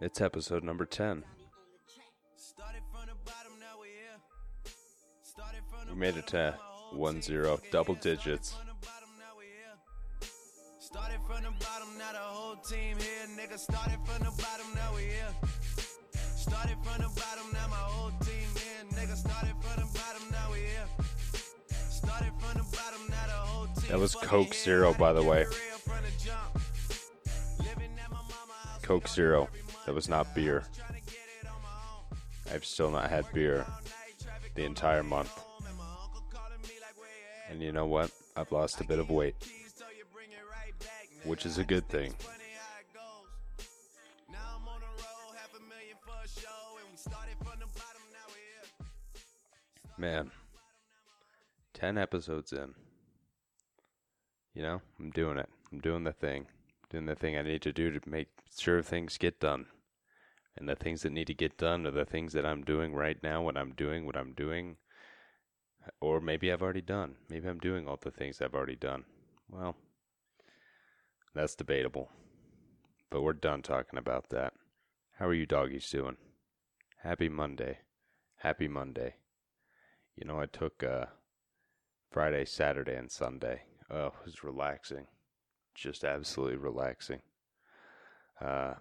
It's episode number 10. We made it to 1 0, double digits. Started from the bottom, now the whole team here. Nigga started from the bottom, now we here. Started from the bottom, now my whole team here. Nigga started from the bottom, now we here. Started from the bottom, now the whole team That was Coke Zero, by the way. Coke Zero. That was not beer. I've still not had beer the entire month. And you know what? I've lost a bit of weight which is a good thing. Man, 10 episodes in. You know, I'm doing it. I'm doing the thing. Doing the thing I need to do to make sure things get done. And the things that need to get done are the things that I'm doing right now, what I'm doing, what I'm doing. Or maybe I've already done. Maybe I'm doing all the things I've already done. Well, that's debatable. But we're done talking about that. How are you doggies doing? Happy Monday. Happy Monday. You know, I took uh, Friday, Saturday, and Sunday. Oh, it was relaxing. Just absolutely relaxing. Uh,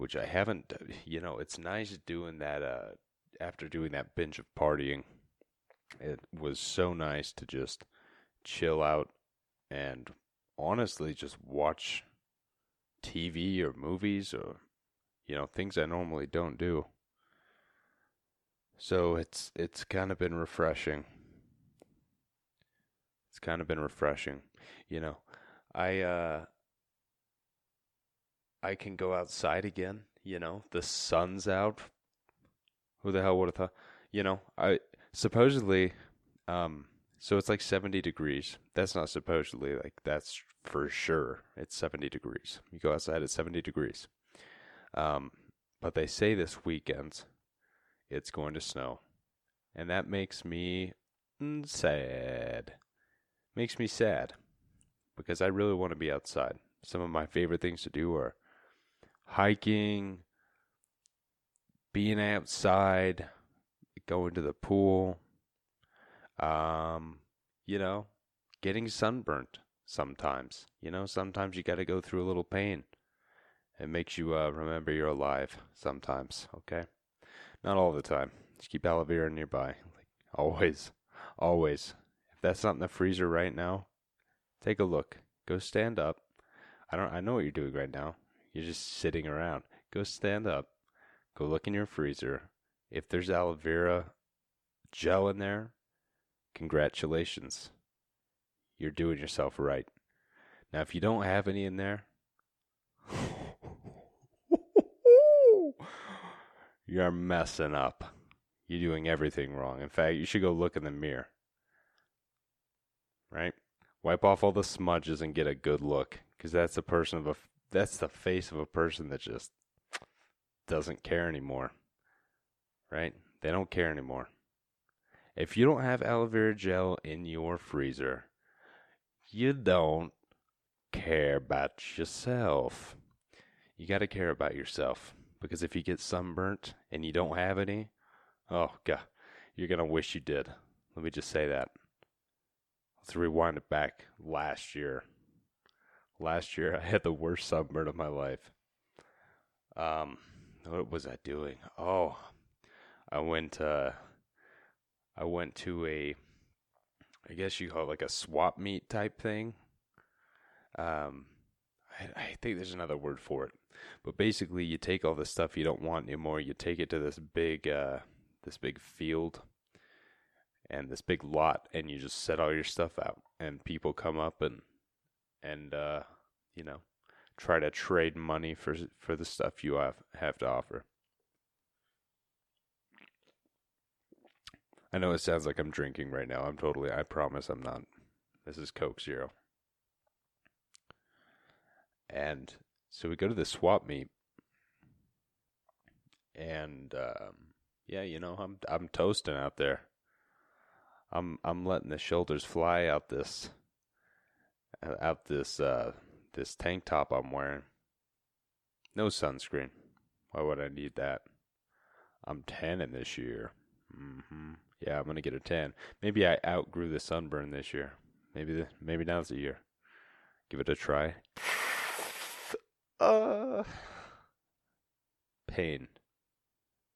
which I haven't, you know, it's nice doing that uh, after doing that binge of partying. It was so nice to just chill out and honestly just watch TV or movies or you know things I normally don't do. So it's it's kind of been refreshing. It's kind of been refreshing. You know, I uh I can go outside again, you know. The sun's out. Who the hell would have thought? You know, I supposedly um so it's like 70 degrees. That's not supposedly like that's for sure. It's 70 degrees. You go outside at 70 degrees. Um, but they say this weekend it's going to snow. And that makes me sad. Makes me sad because I really want to be outside. Some of my favorite things to do are hiking, being outside, going to the pool, um, you know, getting sunburnt sometimes. You know, sometimes you got to go through a little pain. It makes you uh, remember you're alive sometimes, okay? Not all the time. Just keep aloe vera nearby. Like always, always. If that's not in the freezer right now, take a look. Go stand up. I don't I know what you're doing right now. You're just sitting around. Go stand up. Go look in your freezer. If there's aloe vera gel in there, Congratulations. You're doing yourself right. Now, if you don't have any in there, you're messing up. You're doing everything wrong. In fact, you should go look in the mirror. Right? Wipe off all the smudges and get a good look because that's a person of a that's the face of a person that just doesn't care anymore. Right? They don't care anymore. If you don't have aloe vera gel in your freezer, you don't care about yourself. You got to care about yourself because if you get sunburnt and you don't have any, oh god, you're going to wish you did. Let me just say that. Let's rewind it back last year. Last year I had the worst sunburn of my life. Um what was I doing? Oh, I went uh I went to a, I guess you call it like a swap meet type thing. Um, I, I think there's another word for it, but basically you take all the stuff you don't want anymore, you take it to this big, uh, this big field and this big lot, and you just set all your stuff out, and people come up and and uh, you know try to trade money for for the stuff you have have to offer. I know it sounds like I'm drinking right now. I'm totally, I promise I'm not. This is Coke Zero. And so we go to the swap meet. And um, yeah, you know, I'm I'm toasting out there. I'm I'm letting the shoulders fly out this out this uh this tank top I'm wearing. No sunscreen. Why would I need that? I'm tanning this year. hmm Yeah, I'm gonna get a tan. Maybe I outgrew the sunburn this year. Maybe the, maybe now's the year. Give it a try. Uh, pain,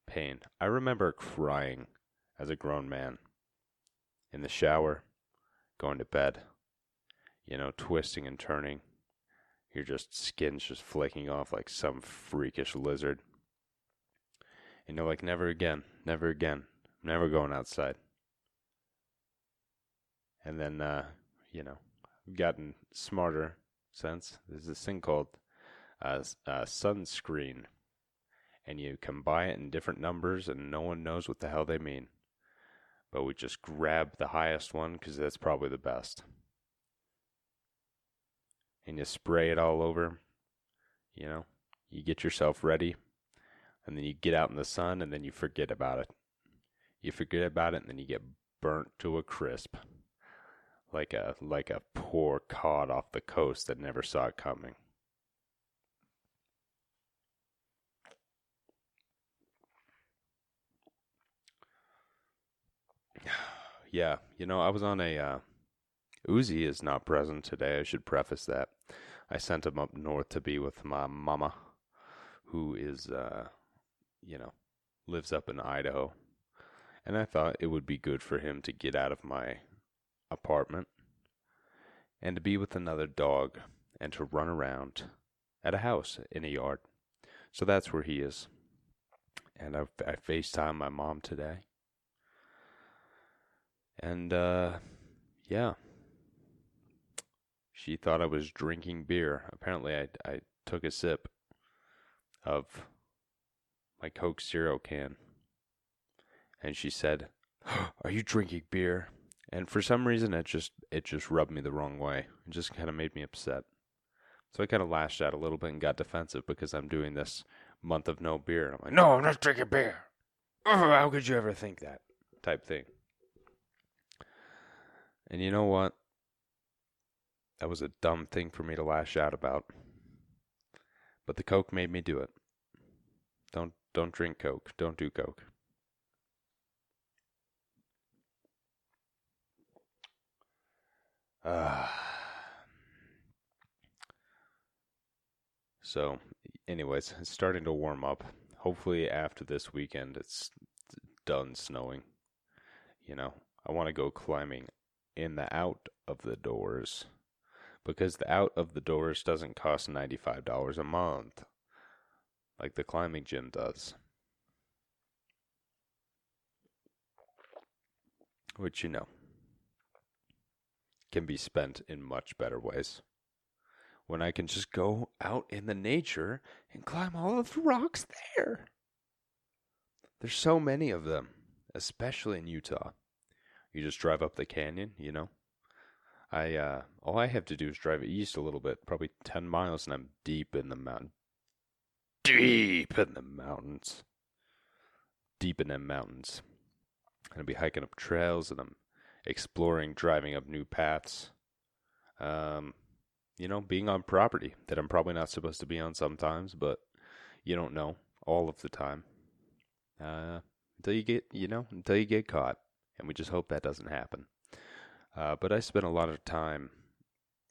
pain. I remember crying as a grown man in the shower, going to bed. You know, twisting and turning. Your just skin's just flaking off like some freakish lizard. And you're like, never again, never again, never going outside. And then, uh, you know, I've gotten smarter since. There's this thing called uh, uh, sunscreen, and you can buy it in different numbers, and no one knows what the hell they mean. But we just grab the highest one because that's probably the best. And you spray it all over. You know, you get yourself ready, and then you get out in the sun, and then you forget about it. You forget about it, and then you get burnt to a crisp like a like a poor cod off the coast that never saw it coming. yeah, you know, I was on a uh, Uzi is not present today. I should preface that. I sent him up north to be with my mama, who is, uh, you know, lives up in Idaho. And I thought it would be good for him to get out of my apartment and to be with another dog and to run around at a house in a yard. So that's where he is. And I, I FaceTime my mom today. And, uh, yeah. She thought I was drinking beer. Apparently, I, I took a sip of my Coke Zero can. And she said, Are you drinking beer? and for some reason it just it just rubbed me the wrong way. It just kind of made me upset. So I kind of lashed out a little bit and got defensive because I'm doing this month of no beer. I'm like, no, I'm not drinking beer. How could you ever think that? Type thing. And you know what? That was a dumb thing for me to lash out about. But the Coke made me do it. Don't don't drink Coke. Don't do Coke. Uh, so, anyways, it's starting to warm up. Hopefully, after this weekend, it's done snowing. You know, I want to go climbing in the out of the doors because the out of the doors doesn't cost $95 a month like the climbing gym does. Which, you know, can be spent in much better ways. When I can just go out in the nature and climb all of the rocks there. There's so many of them, especially in Utah. You just drive up the canyon, you know. I uh all I have to do is drive east a little bit, probably 10 miles and I'm deep in the mountain. Deep in the mountains. Deep in them mountains. And I'll be hiking up trails and I'm exploring, driving up new paths. Um, you know, being on property that I'm probably not supposed to be on sometimes, but you don't know all of the time. Uh, until you get, you know, until you get caught, and we just hope that doesn't happen. Uh, but I spent a lot of time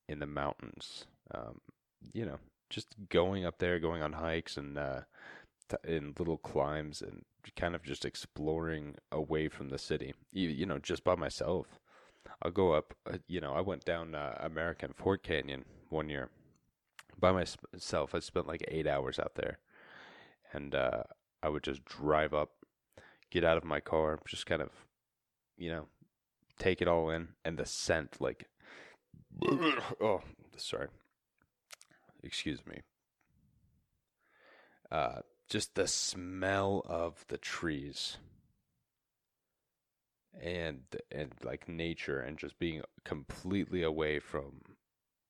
in the mountains. Um, you know, just going up there, going on hikes and uh, in little climbs and kind of just exploring away from the city. You, you know, just by myself. I'll go up. Uh, you know, I went down uh, American Fork Canyon one year by myself. I spent like eight hours out there, and uh, I would just drive up, get out of my car, just kind of, you know, take it all in, and the scent, like, oh, sorry, excuse me. Uh, just the smell of the trees and and like nature and just being completely away from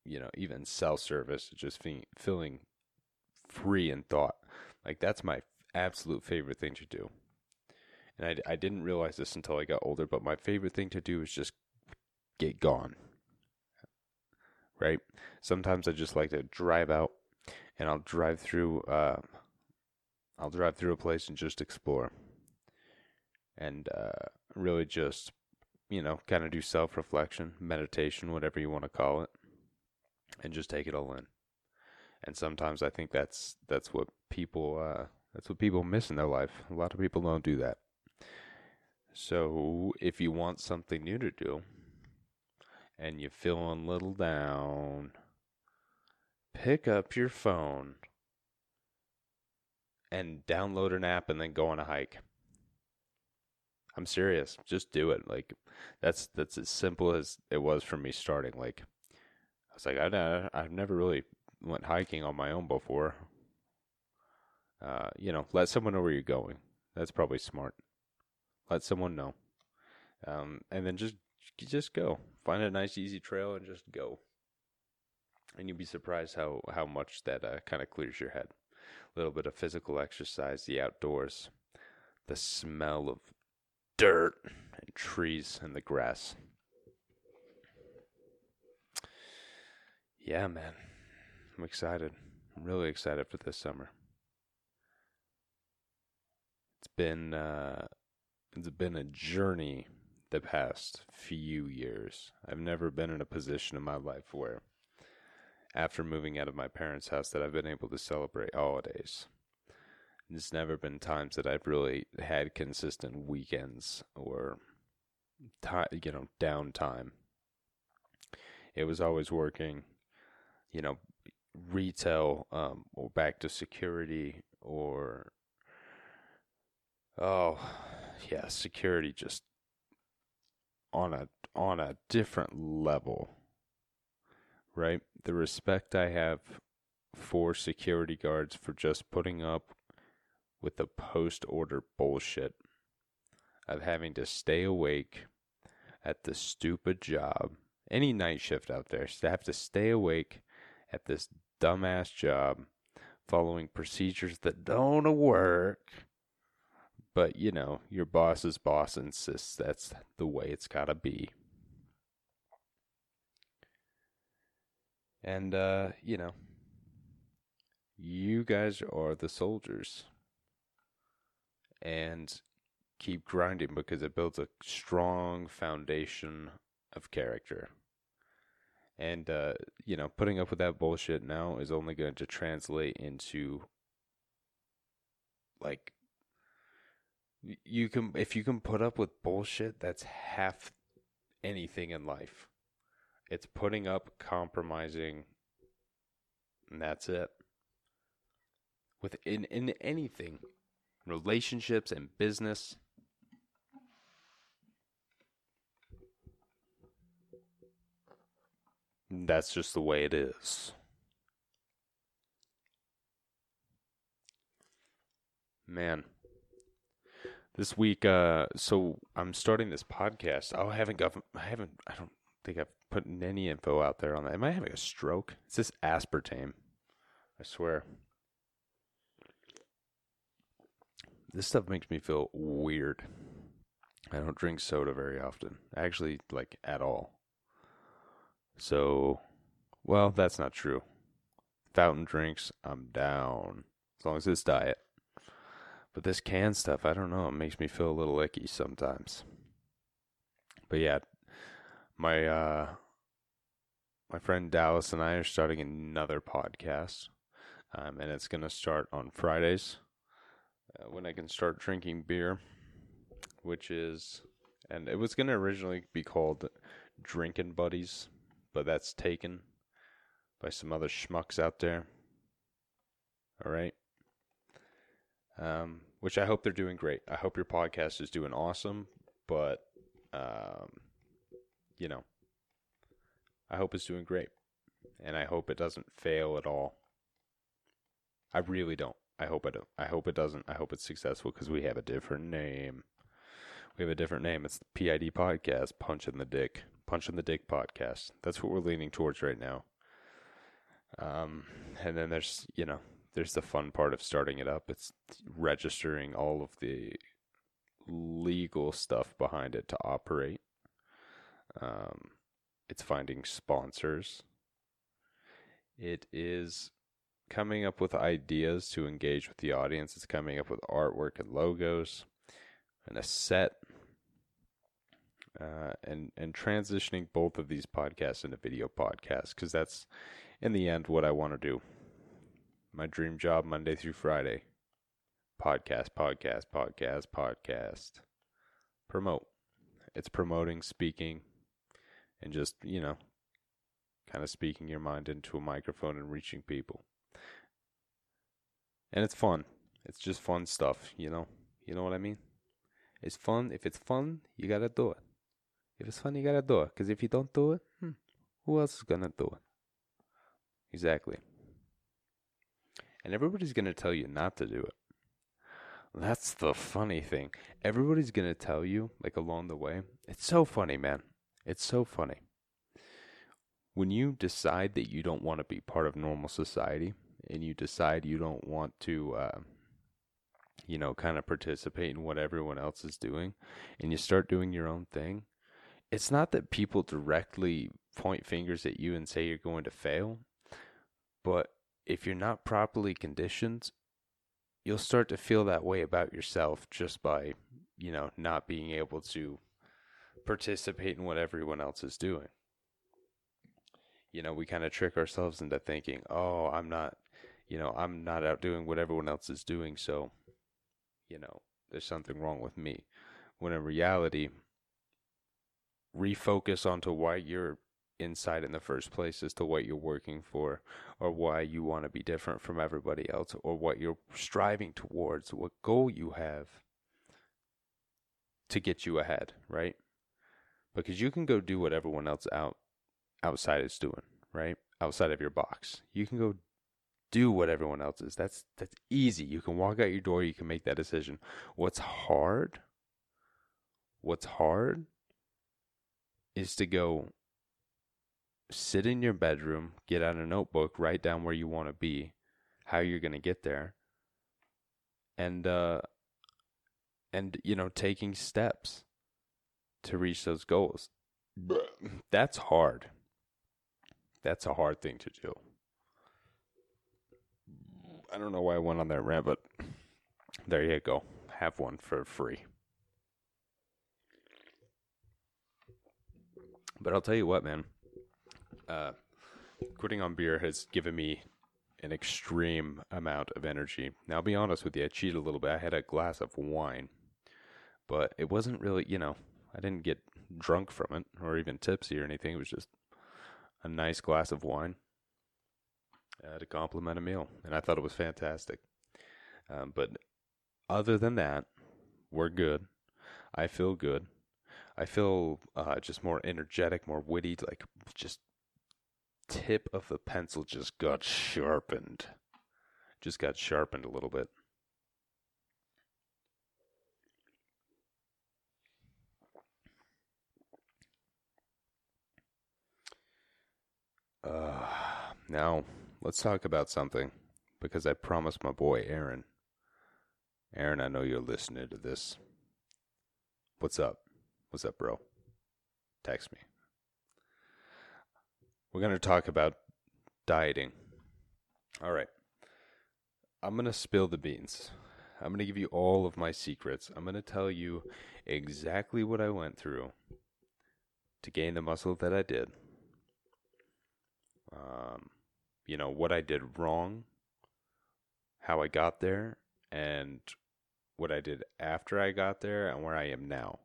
you know even cell service just feeling feeling free in thought. Like that's my absolute favorite thing to do and I, I didn't realize this until I got older but my favorite thing to do is just get gone right sometimes I just like to drive out and I'll drive through. Uh, I'll drive through a place and just explore, and uh, really just, you know, kind of do self reflection, meditation, whatever you want to call it, and just take it all in. And sometimes I think that's that's what people uh, that's what people miss in their life. A lot of people don't do that. So if you want something new to do, and you're feeling a little down, pick up your phone and download an app and then go on a hike. I'm serious. Just do it. Like that's that's as simple as it was for me starting. Like I was like I I've never really went hiking on my own before. Uh, you know, let someone know where you're going. That's probably smart. Let someone know, um, and then just just go. Find a nice, easy trail and just go. And you'd be surprised how how much that uh, kind of clears your head. A little bit of physical exercise, the outdoors, the smell of dirt and trees and the grass. Yeah, man. I'm excited. I'm really excited for this summer. It's been uh, it's been a journey the past few years. I've never been in a position in my life where after moving out of my parents' house that I've been able to celebrate holidays. There's never been times that I've really had consistent weekends or you know, downtime. It was always working, you know, retail um, or back to security or oh yeah, security just on a on a different level. Right? The respect I have for security guards for just putting up with the post order bullshit of having to stay awake at the stupid job. Any night shift out there, to have to stay awake at this dumbass job following procedures that don't work. But, you know, your boss's boss insists that's the way it's got to be. And, uh, you know, you guys are the soldiers. And keep grinding because it builds a strong foundation of character. And, uh, you know, putting up with that bullshit now is only going to translate into, like, you can, if you can put up with bullshit, that's half anything in life. It's putting up, compromising, and that's it. Within in anything, relationships and business. That's just the way it is. Man. This week, uh, so I'm starting this podcast. Oh, I haven't got, I haven't, I don't think I've put any info out there on that. Am I having a stroke? It's this aspartame. I swear. This stuff makes me feel weird. I don't drink soda very often. Actually, like at all. So, well, that's not true. Fountain drinks, I'm down. As long as it's diet. But this canned stuff, I don't know. It makes me feel a little icky sometimes. But yeah, my uh, my friend Dallas and I are starting another podcast, um, and it's gonna start on Fridays uh, when I can start drinking beer, which is, and it was gonna originally be called Drinking Buddies, but that's taken by some other schmucks out there. All right. Um, which I hope they're doing great. I hope your podcast is doing awesome, but um, you know, I hope it's doing great, and I hope it doesn't fail at all. I really don't. I hope it. I hope it doesn't. I hope it's successful because we have a different name. We have a different name. It's the PID podcast, Punch in the Dick, Punch in the Dick podcast. That's what we're leaning towards right now. Um, and then there's you know there's the fun part of starting it up. It's registering all of the legal stuff behind it to operate. Um, it's finding sponsors. It is coming up with ideas to engage with the audience. It's coming up with artwork and logos and a set. Uh, and and transitioning both of these podcasts into video podcasts because that's in the end what I want to do. My dream job Monday through Friday. Podcast, podcast, podcast, podcast. Promote. It's promoting, speaking, and just, you know, kind of speaking your mind into a microphone and reaching people. And it's fun. It's just fun stuff, you know? You know what I mean? It's fun. If it's fun, you gotta do it. If it's fun, you gotta do it. Because if you don't do it, hmm, who else is gonna do it? Exactly. And everybody's gonna tell you not to do it. That's the funny thing. Everybody's going to tell you, like along the way. It's so funny, man. It's so funny. When you decide that you don't want to be part of normal society and you decide you don't want to, uh, you know, kind of participate in what everyone else is doing and you start doing your own thing, it's not that people directly point fingers at you and say you're going to fail, but if you're not properly conditioned you'll start to feel that way about yourself just by, you know, not being able to participate in what everyone else is doing. You know, we kind of trick ourselves into thinking, "Oh, I'm not, you know, I'm not out doing what everyone else is doing, so, you know, there's something wrong with me." When in reality, refocus onto why you're insight in the first place as to what you're working for or why you want to be different from everybody else or what you're striving towards, what goal you have to get you ahead, right? Because you can go do what everyone else out outside is doing, right? Outside of your box. You can go do what everyone else is. That's that's easy. You can walk out your door, you can make that decision. What's hard? What's hard is to go sit in your bedroom, get out a notebook, write down where you want to be, how you're going to get there, and uh, and you know taking steps to reach those goals. That's hard. That's a hard thing to do. I don't know why I went on that rant, but there you go. Have one for free. But I'll tell you what, man uh, quitting on beer has given me an extreme amount of energy. Now, I'll be honest with you, I cheated a little bit. I had a glass of wine, but it wasn't really, you know, I didn't get drunk from it or even tipsy or anything. It was just a nice glass of wine uh, to complement a meal, and I thought it was fantastic. Um, but other than that, we're good. I feel good. I feel uh, just more energetic, more witty, like just tip of the pencil just got sharpened. Just got sharpened a little bit. Uh, now, let's talk about something because I promised my boy Aaron. Aaron, I know you're listening to this. What's up? What's up, bro? Text me. We're going to talk about dieting. All right. I'm going to spill the beans. I'm going to give you all of my secrets. I'm going to tell you exactly what I went through to gain the muscle that I did. Um, you know, what I did wrong, how I got there, and what I did after I got there, and where I am now.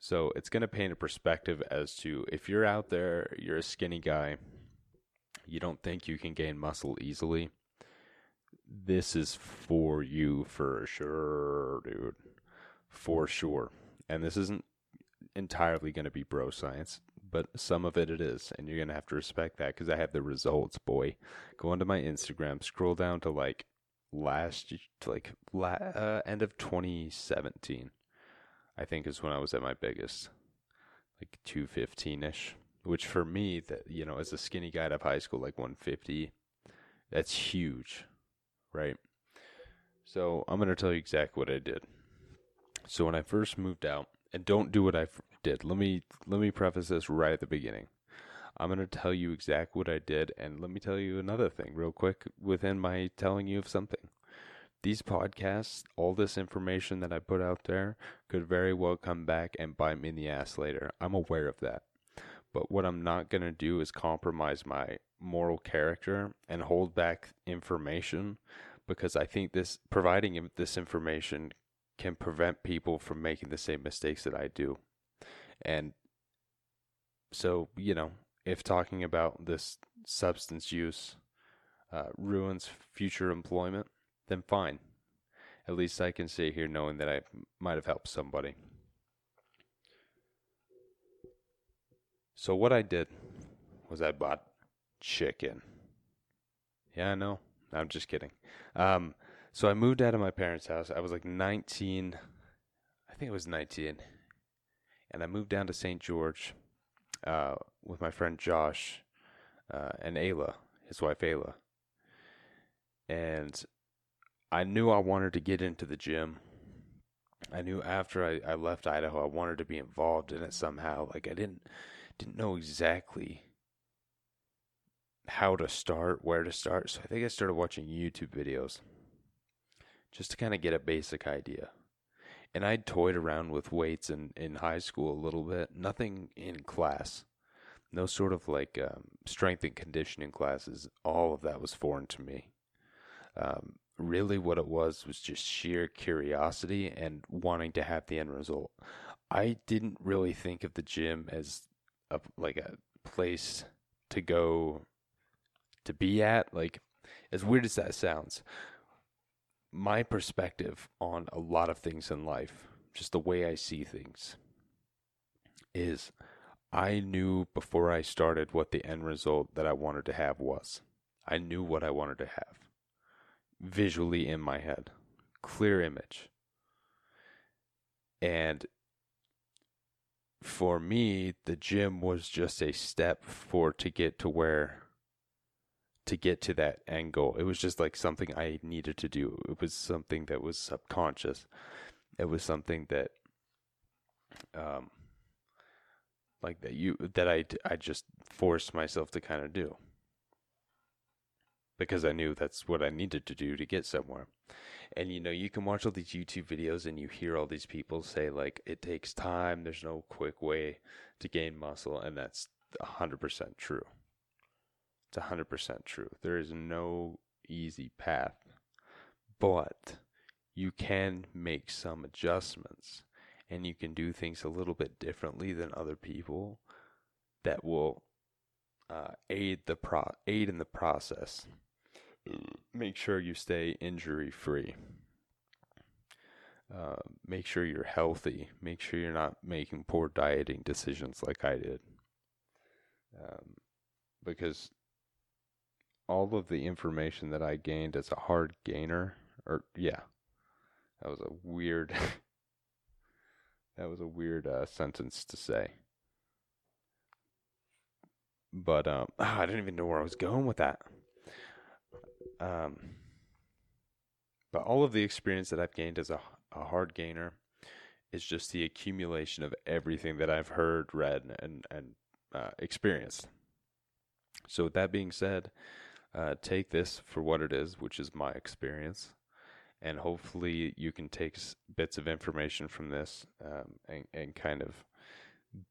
So it's going to paint a perspective as to if you're out there, you're a skinny guy, you don't think you can gain muscle easily. This is for you for sure, dude. For sure. And this isn't entirely going to be bro science, but some of it it is. And you're going to have to respect that because I have the results, boy. Go onto my Instagram, scroll down to like last, like la- uh, end of 2017 I think is when I was at my biggest, like 215 ish. Which for me, that you know, as a skinny guy out of high school, like 150, that's huge, right? So I'm gonna tell you exactly what I did. So when I first moved out, and don't do what I did. Let me let me preface this right at the beginning. I'm going to tell you exactly what I did. And let me tell you another thing, real quick, within my telling you of something. These podcasts, all this information that I put out there, could very well come back and bite me in the ass later. I'm aware of that. But what I'm not going to do is compromise my moral character and hold back information because I think this providing this information can prevent people from making the same mistakes that I do. And so, you know, if talking about this substance use uh, ruins future employment, then fine. At least I can sit here knowing that I might have helped somebody. So, what I did was I bought chicken. Yeah, I know. I'm just kidding. Um, so I moved out of my parents' house. I was like 19. I think it was 19. And I moved down to St. George uh, with my friend Josh uh, and Ayla, his wife Ayla. And I knew I wanted to get into the gym. I knew after I, I left Idaho, I wanted to be involved in it somehow. Like I didn't didn't know exactly how to start, where to start. So I think I started watching YouTube videos just to kind of get a basic idea. And I toyed around with weights in, in high school a little bit, nothing in class. No sort of like um, strength and conditioning classes. All of that was foreign to me. Um, really, what it was was just sheer curiosity and wanting to have the end result. I didn't really think of the gym as a, like a place to go to be at. Like, as weird as that sounds, my perspective on a lot of things in life, just the way I see things, is I knew before I started what the end result that I wanted to have was. I knew what I wanted to have visually in my head, clear image. And for me, the gym was just a step for to get to where to get to that end goal. It was just like something I needed to do. It was something that was subconscious. It was something that, um, like that you that I I just forced myself to kind of do because I knew that's what I needed to do to get somewhere. And you know, you can watch all these YouTube videos and you hear all these people say like it takes time, there's no quick way to gain muscle and that's 100% true. It's 100% true. There is no easy path, but you can make some adjustments and you can do things a little bit differently than other people that will uh, aid the pro aid in the process. Make sure you stay injury free. Uh, make sure you're healthy. Make sure you're not making poor dieting decisions like I did. Um, because all of the information that I gained as a hard gainer, or yeah, that was a weird, that was a weird uh, sentence to say. But um, oh, I didn't even know where I was going with that. Um, but all of the experience that I've gained as a, a hard gainer is just the accumulation of everything that I've heard, read, and and uh, experienced. So, with that being said, uh, take this for what it is, which is my experience, and hopefully you can take bits of information from this um, and, and kind of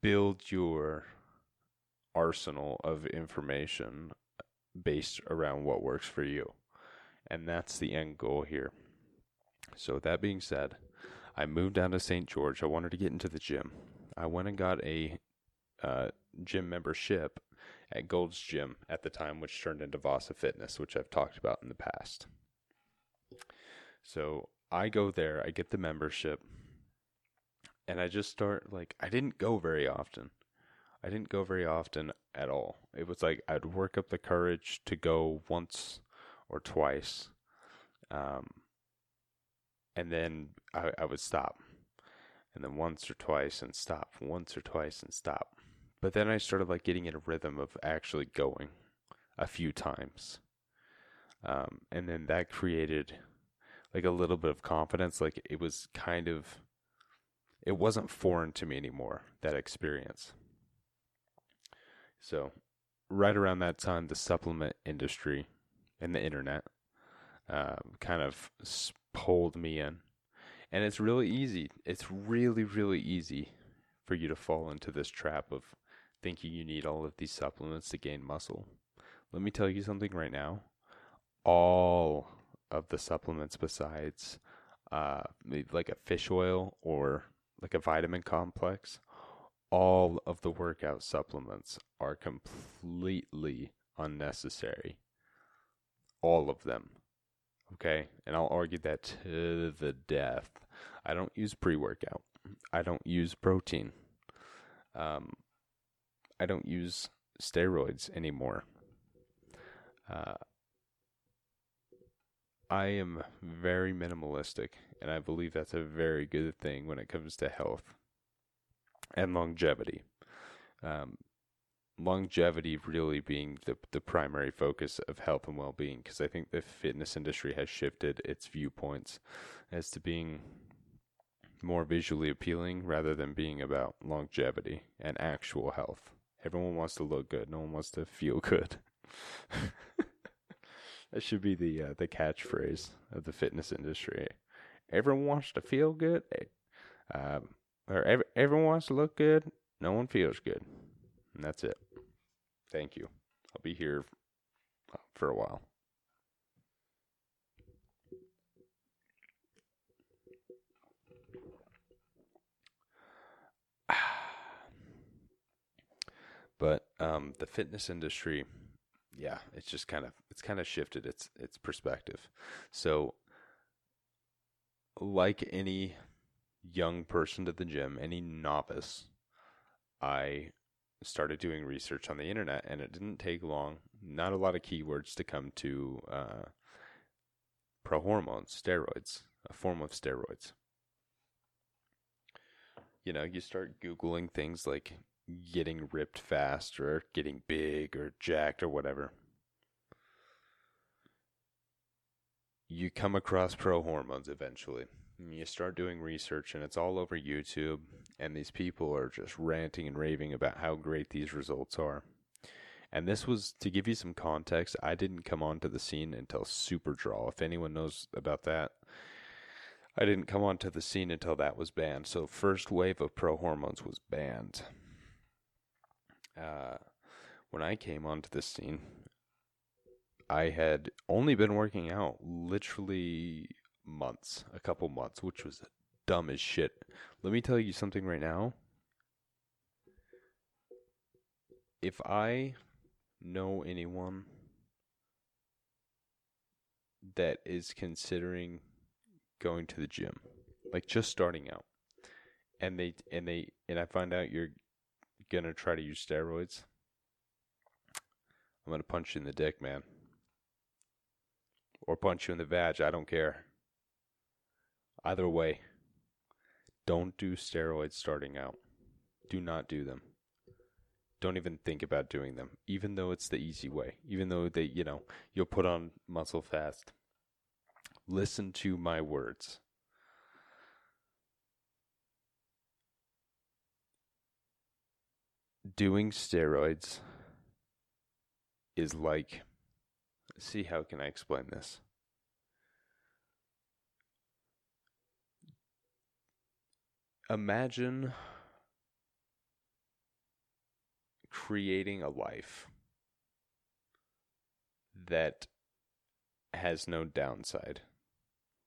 build your arsenal of information based around what works for you. And that's the end goal here. So, that being said, I moved down to St. George. I wanted to get into the gym. I went and got a uh, gym membership at Gold's Gym at the time, which turned into Vasa Fitness, which I've talked about in the past. So I go there, I get the membership, and I just start like, I didn't go very often. I didn't go very often at all. It was like I'd work up the courage to go once or twice. Um, and then I, I would stop. And then once or twice and stop, once or twice and stop. But then I started like getting in a rhythm of actually going a few times. Um, and then that created like a little bit of confidence. Like it was kind of, it wasn't foreign to me anymore, that experience. So right around that time, the supplement industry and the internet uh, kind of pulled me in. And it's really easy. It's really, really easy for you to fall into this trap of thinking you need all of these supplements to gain muscle. Let me tell you something right now. All of the supplements, besides uh, like a fish oil or like a vitamin complex, all of the workout supplements are completely unnecessary. All of them. Okay? And I'll argue that to the death. I don't use pre workout, I don't use protein. Um, I don't use steroids anymore. Uh, I am very minimalistic, and I believe that's a very good thing when it comes to health and longevity. Um, longevity really being the the primary focus of health and well being, because I think the fitness industry has shifted its viewpoints as to being more visually appealing rather than being about longevity and actual health. Everyone wants to look good. No one wants to feel good. that should be the uh, the catchphrase of the fitness industry. Everyone wants to feel good, um, or every, everyone wants to look good. No one feels good, and that's it. Thank you. I'll be here uh, for a while. But um, the fitness industry, yeah, it's just kind of it's kind of shifted its its perspective. So, like any young person to the gym, any novice, I started doing research on the internet, and it didn't take long. Not a lot of keywords to come to uh, pro hormones, steroids, a form of steroids. You know, you start Googling things like getting ripped fast or getting big or jacked or whatever. You come across pro hormones eventually. You start doing research, and it's all over YouTube. And these people are just ranting and raving about how great these results are. And this was to give you some context. I didn't come onto the scene until Superdrol. If anyone knows about that, I didn't come onto the scene until that was banned. So first wave of pro hormones was banned uh, when I came onto the scene, I had only been working out literally months, a couple months, which was dumb as shit. Let me tell you something right now. If I know anyone that is considering going to the gym, like just starting out, and they and they and I find out you're gonna try to use steroids, I'm gonna punch you in the dick, man. Or punch you in the vag, I don't care. Either way, don't do steroids starting out. Do not do them. Don't even think about doing them, even though it's the easy way, even though they, you know, you'll put on muscle fast. Listen to my words. doing steroids is like see how can I explain this? Imagine creating a life that has no downside,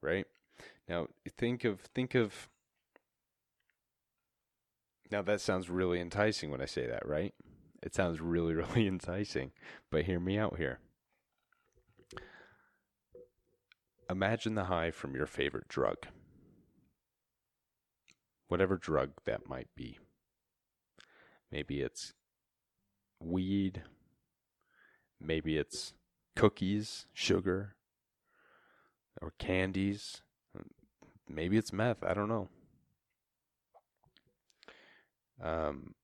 right? Now think of think of now that sounds really enticing when I say that, right? It sounds really, really enticing. But hear me out here. Imagine the high from your favorite drug. Whatever drug that might be. Maybe it's weed. Maybe it's cookies, sugar, or candies. Maybe it's meth. I don't know. um,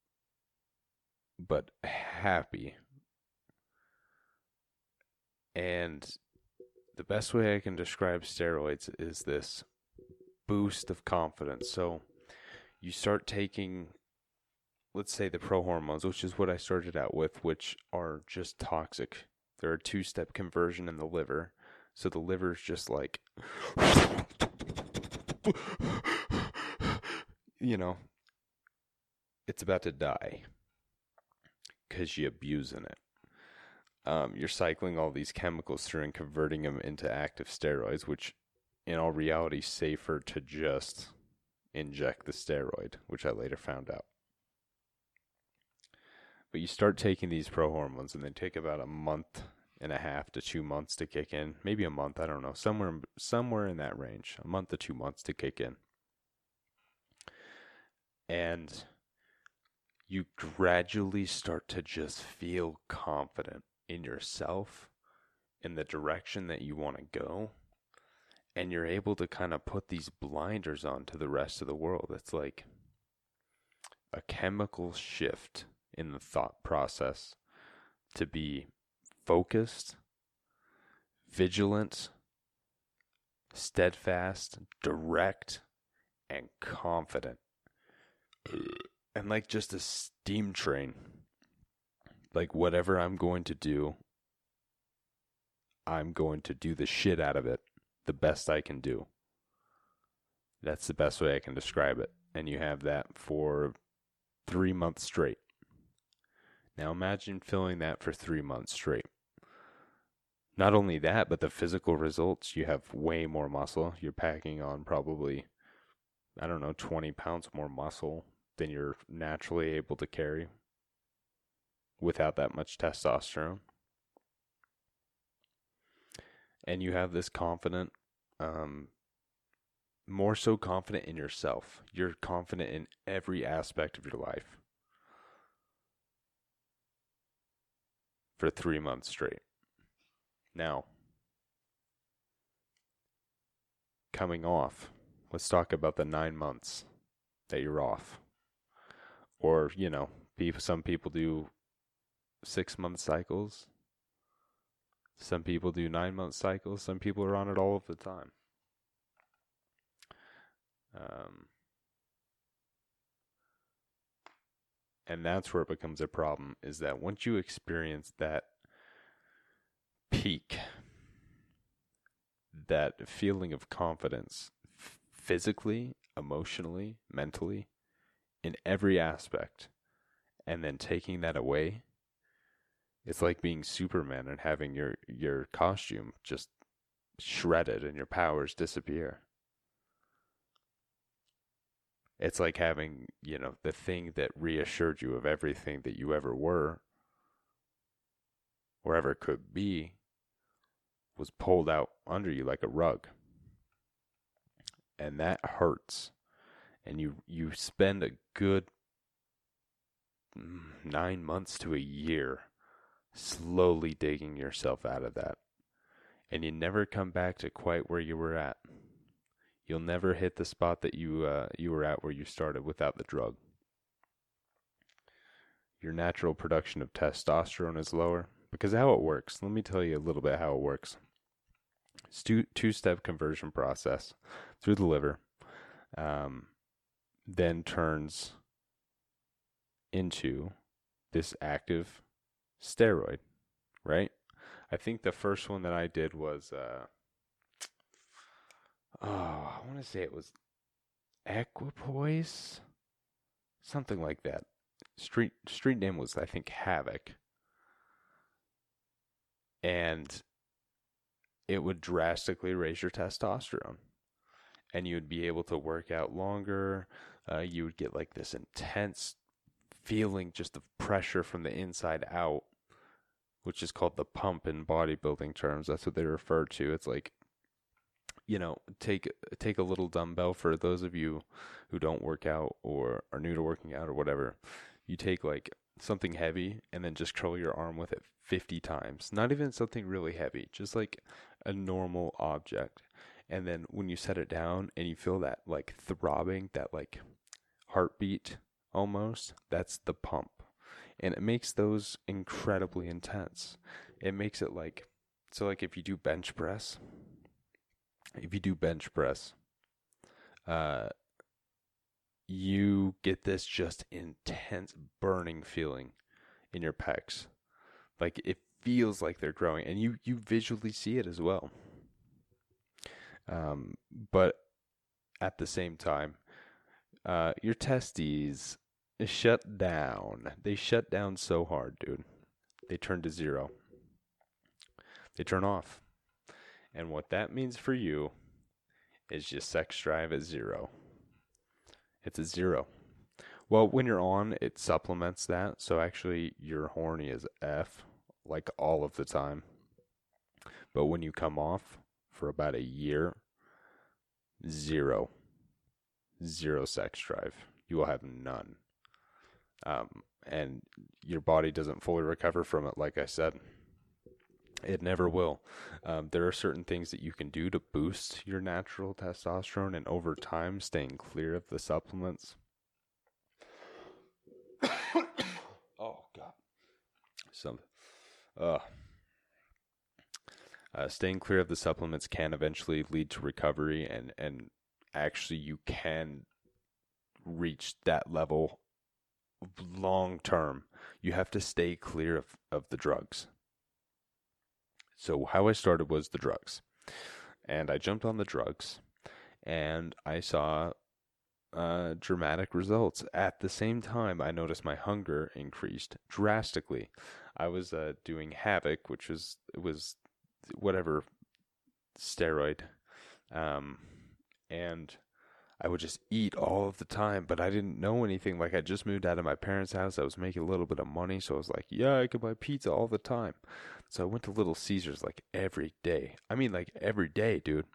but happy. And the best way I can describe steroids is this boost of confidence. So you start taking let's say the pro hormones, which is what I started out with, which are just toxic. They're a two step conversion in the liver. So the liver's just like, you know, it's about to die because you're abusing it. Um, you're cycling all these chemicals through and converting them into active steroids, which in all reality safer to just inject the steroid, which I later found out. But you start taking these pro hormones, and they take about a month and a half to two months to kick in. Maybe a month, I don't know, somewhere somewhere in that range, a month to two months to kick in. And you gradually start to just feel confident in yourself, in the direction that you want to go and you're able to kind of put these blinders on to the rest of the world. It's like a chemical shift in the thought process to be focused, vigilant, steadfast, direct, and confident. And like just a steam train. Like whatever I'm going to do, I'm going to do the shit out of it the best I can do. That's the best way I can describe it. And you have that for three months straight. Now imagine filling that for three months straight. Not only that, but the physical results. You have way more muscle. You're packing on probably, I don't know, 20 pounds more muscle than you're naturally able to carry without that much testosterone and you have this confident, um, more so confident in yourself. You're confident in every aspect of your life for three months straight. Now, coming off, let's talk about the nine months that you're off. Or, you know, some people do six month cycles. Some people do nine month cycles. Some people are on it all of the time. Um, and that's where it becomes a problem is that once you experience that peak, that feeling of confidence physically, emotionally, mentally, in every aspect, and then taking that away it's like being Superman and having your your costume just shredded and your powers disappear. It's like having, you know, the thing that reassured you of everything that you ever were or ever could be was pulled out under you like a rug. And that hurts. And you you spend a good mm, 9 months to a year slowly digging yourself out of that. And you never come back to quite where you were at. You'll never hit the spot that you uh, you were at where you started without the drug. Your natural production of testosterone is lower because how it works. Let me tell you a little bit how it works. It's two two step conversion process through the liver, um, then turns into this active steroid, right? I think the first one that I did was uh oh, I want to say it was Equipoise, something like that. Street street name was I think Havoc, and it would drastically raise your testosterone, and you would be able to work out longer. Uh, you would get like this intense feeling just of pressure from the inside out, which is called the pump in bodybuilding terms. That's what they refer to. It's like, you know, take take a little dumbbell for those of you who don't work out or are new to working out or whatever. You take like something heavy and then just curl your arm with it 50 times. Not even something really heavy, just like a normal object. And then when you set it down and you feel that like throbbing, that like heartbeat almost, that's the pump. And it makes those incredibly intense. It makes it like, so like if you do bench press, if you do bench press, uh, you get this just intense burning feeling in your pecs. Like it feels like they're growing and you you visually see it as well. Um, but at the same time, uh, your testes shut down. They shut down so hard, dude. They turn to zero. They turn off. And what that means for you is your sex drive at zero. It's a zero. Well, when you're on, it supplements that. So actually, you're horny as F, like all of the time. But when you come off for about a year, zero. Zero sex drive. You will have none. Um, and your body doesn't fully recover from it, like I said. It never will. Um, there are certain things that you can do to boost your natural testosterone, and over time, staying clear of the supplements. oh God, some, uh, uh, staying clear of the supplements can eventually lead to recovery, and and actually you can reach that level long term. You have to stay clear of, of the drugs. So how I started was the drugs. And I jumped on the drugs and I saw uh, dramatic results. At the same time, I noticed my hunger increased drastically. I was uh, doing Havoc, which was was whatever steroid, um, and I would just eat all of the time, but I didn't know anything. Like I just moved out of my parents' house. I was making a little bit of money, so I was like, yeah, I could buy pizza all the time. So I went to Little Caesars like every day. I mean, like every day, dude.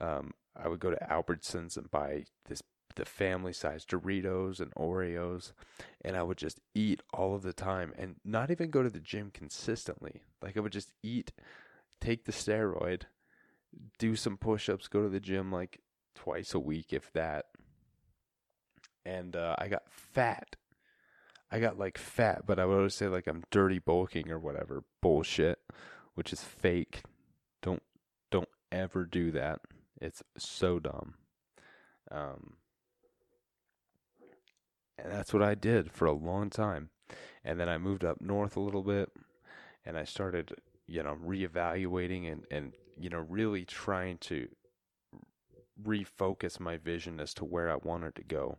Um, I would go to Albertsons and buy this the family size Doritos and Oreos, and I would just eat all of the time and not even go to the gym consistently. Like I would just eat, take the steroid, do some push ups, go to the gym like twice a week, if that. And uh, I got fat. I got like fat, but I would always say like I'm dirty bulking or whatever bullshit, which is fake. Don't don't ever do that. It's so dumb. Um, and that's what I did for a long time. And then I moved up north a little bit and I started, you know, reevaluating and, and you know, really trying to refocus my vision as to where I wanted to go.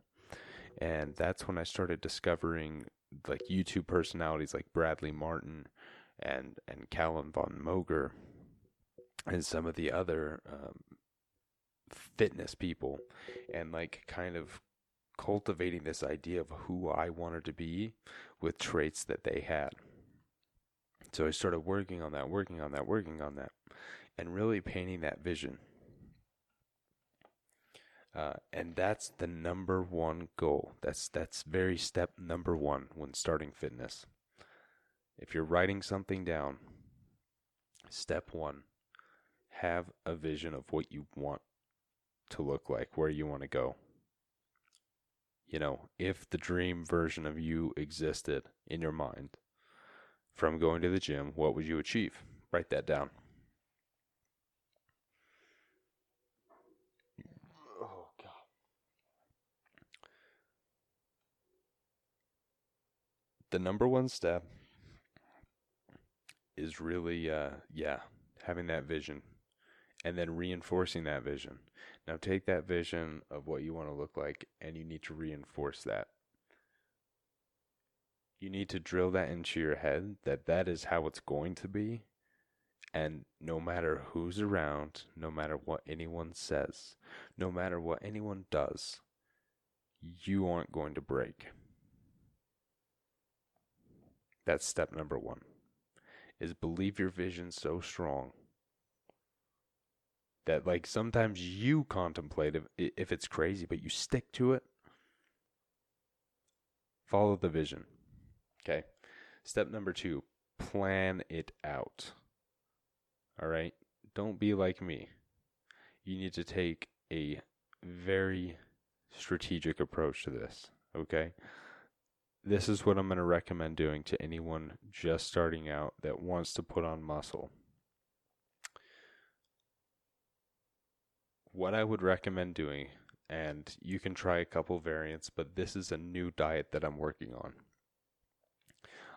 And that's when I started discovering like YouTube personalities like Bradley Martin and and Callum von Moger and some of the other um, fitness people and like kind of cultivating this idea of who I wanted to be with traits that they had. So I started working on that, working on that, working on that, and really painting that vision. Uh, and that's the number one goal. That's that's very step number one when starting fitness. If you're writing something down, step one, have a vision of what you want to look like, where you want to go. You know, if the dream version of you existed in your mind from going to the gym, what would you achieve? Write that down. The number one step is really uh yeah having that vision and then reinforcing that vision. Now take that vision of what you want to look like and you need to reinforce that. You need to drill that into your head that that is how it's going to be and no matter who's around no matter what anyone says no matter what anyone does you aren't going to break that's step number one. Is believe your vision so strong that like sometimes you contemplate if, if it's crazy, but you stick to it. Follow the vision. Okay. Step number two, plan it out. All right. Don't be like me. You need to take a very strategic approach to this. Okay this is what I'm going to recommend doing to anyone just starting out that wants to put on muscle. What I would recommend doing and you can try a couple variants, but this is a new diet that I'm working on.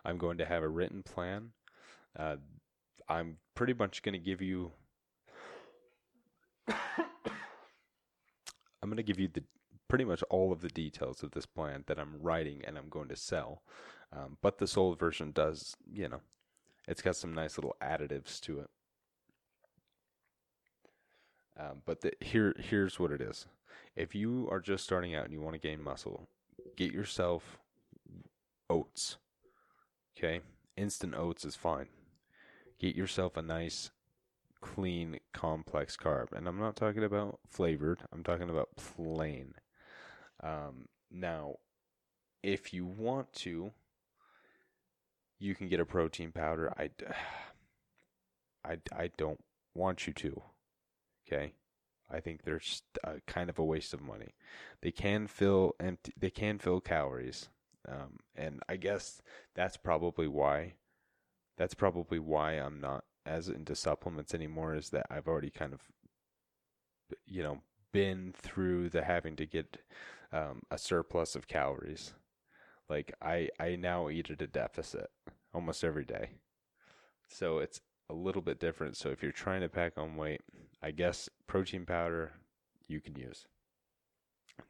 I'm going to have a written plan. Uh, I'm pretty much going to give you. I'm going to give you the pretty much all of the details of this plan that I'm writing and I'm going to sell. Um, but the sold version does, you know, it's got some nice little additives to it. Um, but the, here, here's what it is. If you are just starting out and you want to gain muscle, get yourself oats. Okay, instant oats is fine. Get yourself a nice, clean, complex carb, and I'm not talking about flavored. I'm talking about plain. Um, now, if you want to, you can get a protein powder. I, I, I don't want you to. Okay. I think they're uh, kind of a waste of money. They can fill empty. They can fill calories, um, and I guess that's probably why. That's probably why I'm not as into supplements anymore. Is that I've already kind of, you know, been through the having to get um, a surplus of calories. Like I, I now eat at a deficit almost every day, so it's a little bit different. So if you're trying to pack on weight, I guess protein powder you can use.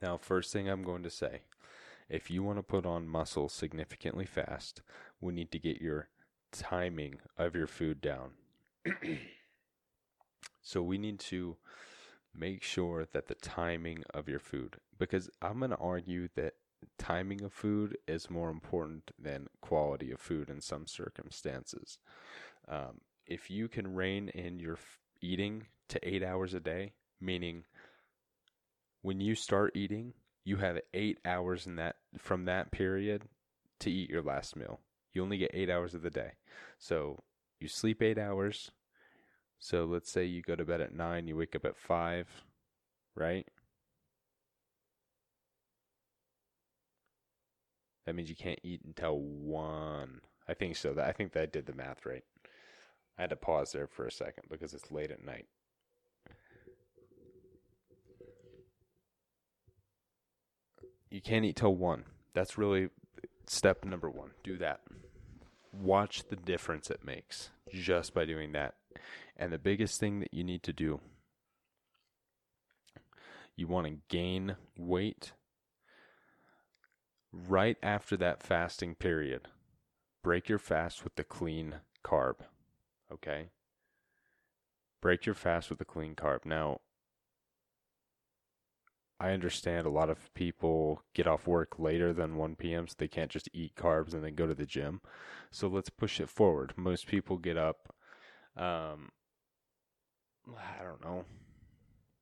Now, first thing I'm going to say if you want to put on muscle significantly fast, we need to get your timing of your food down. so we need to make sure that the timing of your food, because I'm going to argue that timing of food is more important than quality of food in some circumstances. Um, if you can rein in your f- eating to eight hours a day, meaning when you start eating, you have eight hours in that from that period to eat your last meal. You only get eight hours of the day. So you sleep eight hours. So let's say you go to bed at nine, you wake up at five, right? That means you can't eat until one. I think so. I think that I did the math right. I had to pause there for a second because it's late at night. You can't eat till one. That's really step number one. Do that. Watch the difference it makes just by doing that. And the biggest thing that you need to do you want to gain weight right after that fasting period. Break your fast with the clean carb. Okay? Break your fast with a clean carb. Now, I understand a lot of people get off work later than 1 p.m., so they can't just eat carbs and then go to the gym. So let's push it forward. Most people get up, um, I don't know,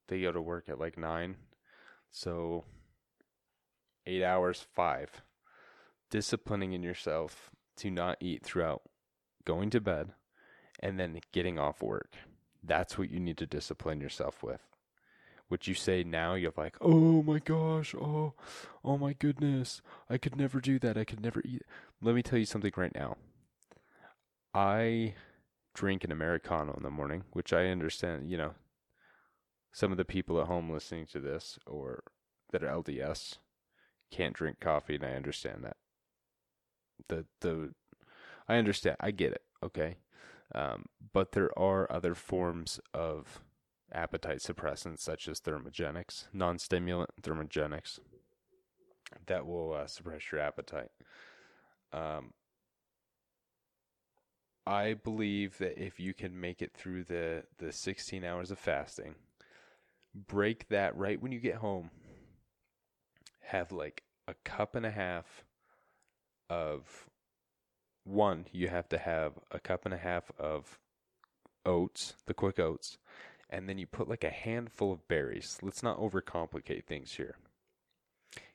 they go to work at like 9. So eight hours, five. Disciplining in yourself to not eat throughout going to bed and then getting off work. That's what you need to discipline yourself with. What you say now, you're like, oh my gosh, oh, oh my goodness, I could never do that. I could never eat. Let me tell you something right now. I drink an Americano in the morning, which I understand, you know, some of the people at home listening to this or that are LDS can't drink coffee, and I understand that. The the I understand. I get it. Okay. Um, but there are other forms of appetite suppressants, such as thermogenics, non stimulant thermogenics, that will uh, suppress your appetite. Um, I believe that if you can make it through the, the 16 hours of fasting, break that right when you get home, have like a cup and a half of one, you have to have a cup and a half of oats, the quick oats, and then you put like a handful of berries. Let's not overcomplicate things here.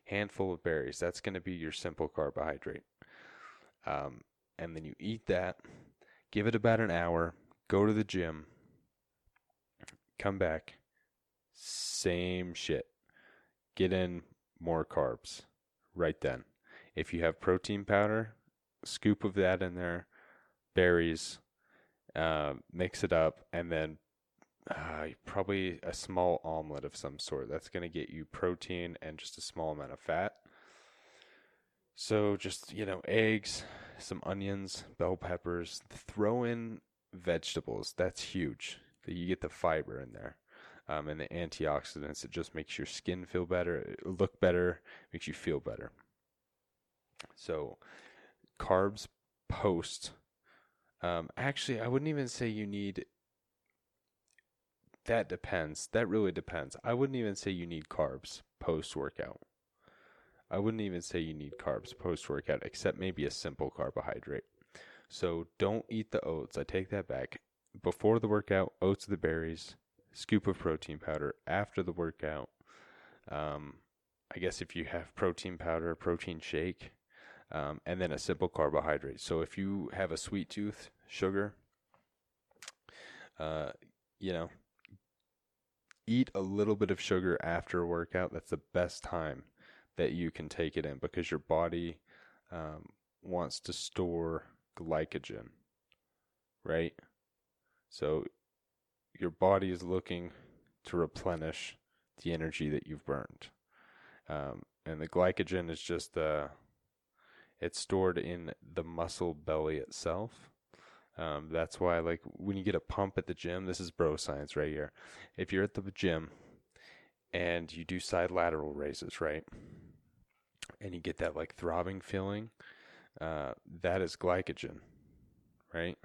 Handful of berries. That's going to be your simple carbohydrate. Um, and then you eat that. Give it about an hour. Go to the gym. Come back. Same shit. Get in more carbs right then. If you have protein powder, scoop of that in there, berries, uh, mix it up, and then uh, probably a small omelet of some sort. That's going to get you protein and just a small amount of fat. So just, you know, eggs, some onions, bell peppers, throw in vegetables. That's huge. You get the fiber in there. Um, and the antioxidants. It just makes your skin feel better, look better, makes you feel better. So, carbs post. Um, actually, I wouldn't even say you need. That depends. That really depends. I wouldn't even say you need carbs post workout. I wouldn't even say you need carbs post workout, except maybe a simple carbohydrate. So don't eat the oats. I take that back. Before the workout, oats the berries, scoop of protein powder. After the workout, um, I guess if you have protein powder, protein shake, um, and then a simple carbohydrate. So if you have a sweet tooth, sugar, uh, you know, eat a little bit of sugar after a workout. That's the best time that you can take it in because your body um, wants to store glycogen, right? So your body is looking to replenish the energy that you've burned. Um, and the glycogen is just uh, it's stored in the muscle belly itself. Um, that's why, like, when you get a pump at the gym, this is bro science right here. If you're at the gym and you do side lateral raises, right, and you get that like throbbing feeling, uh, that is glycogen, right?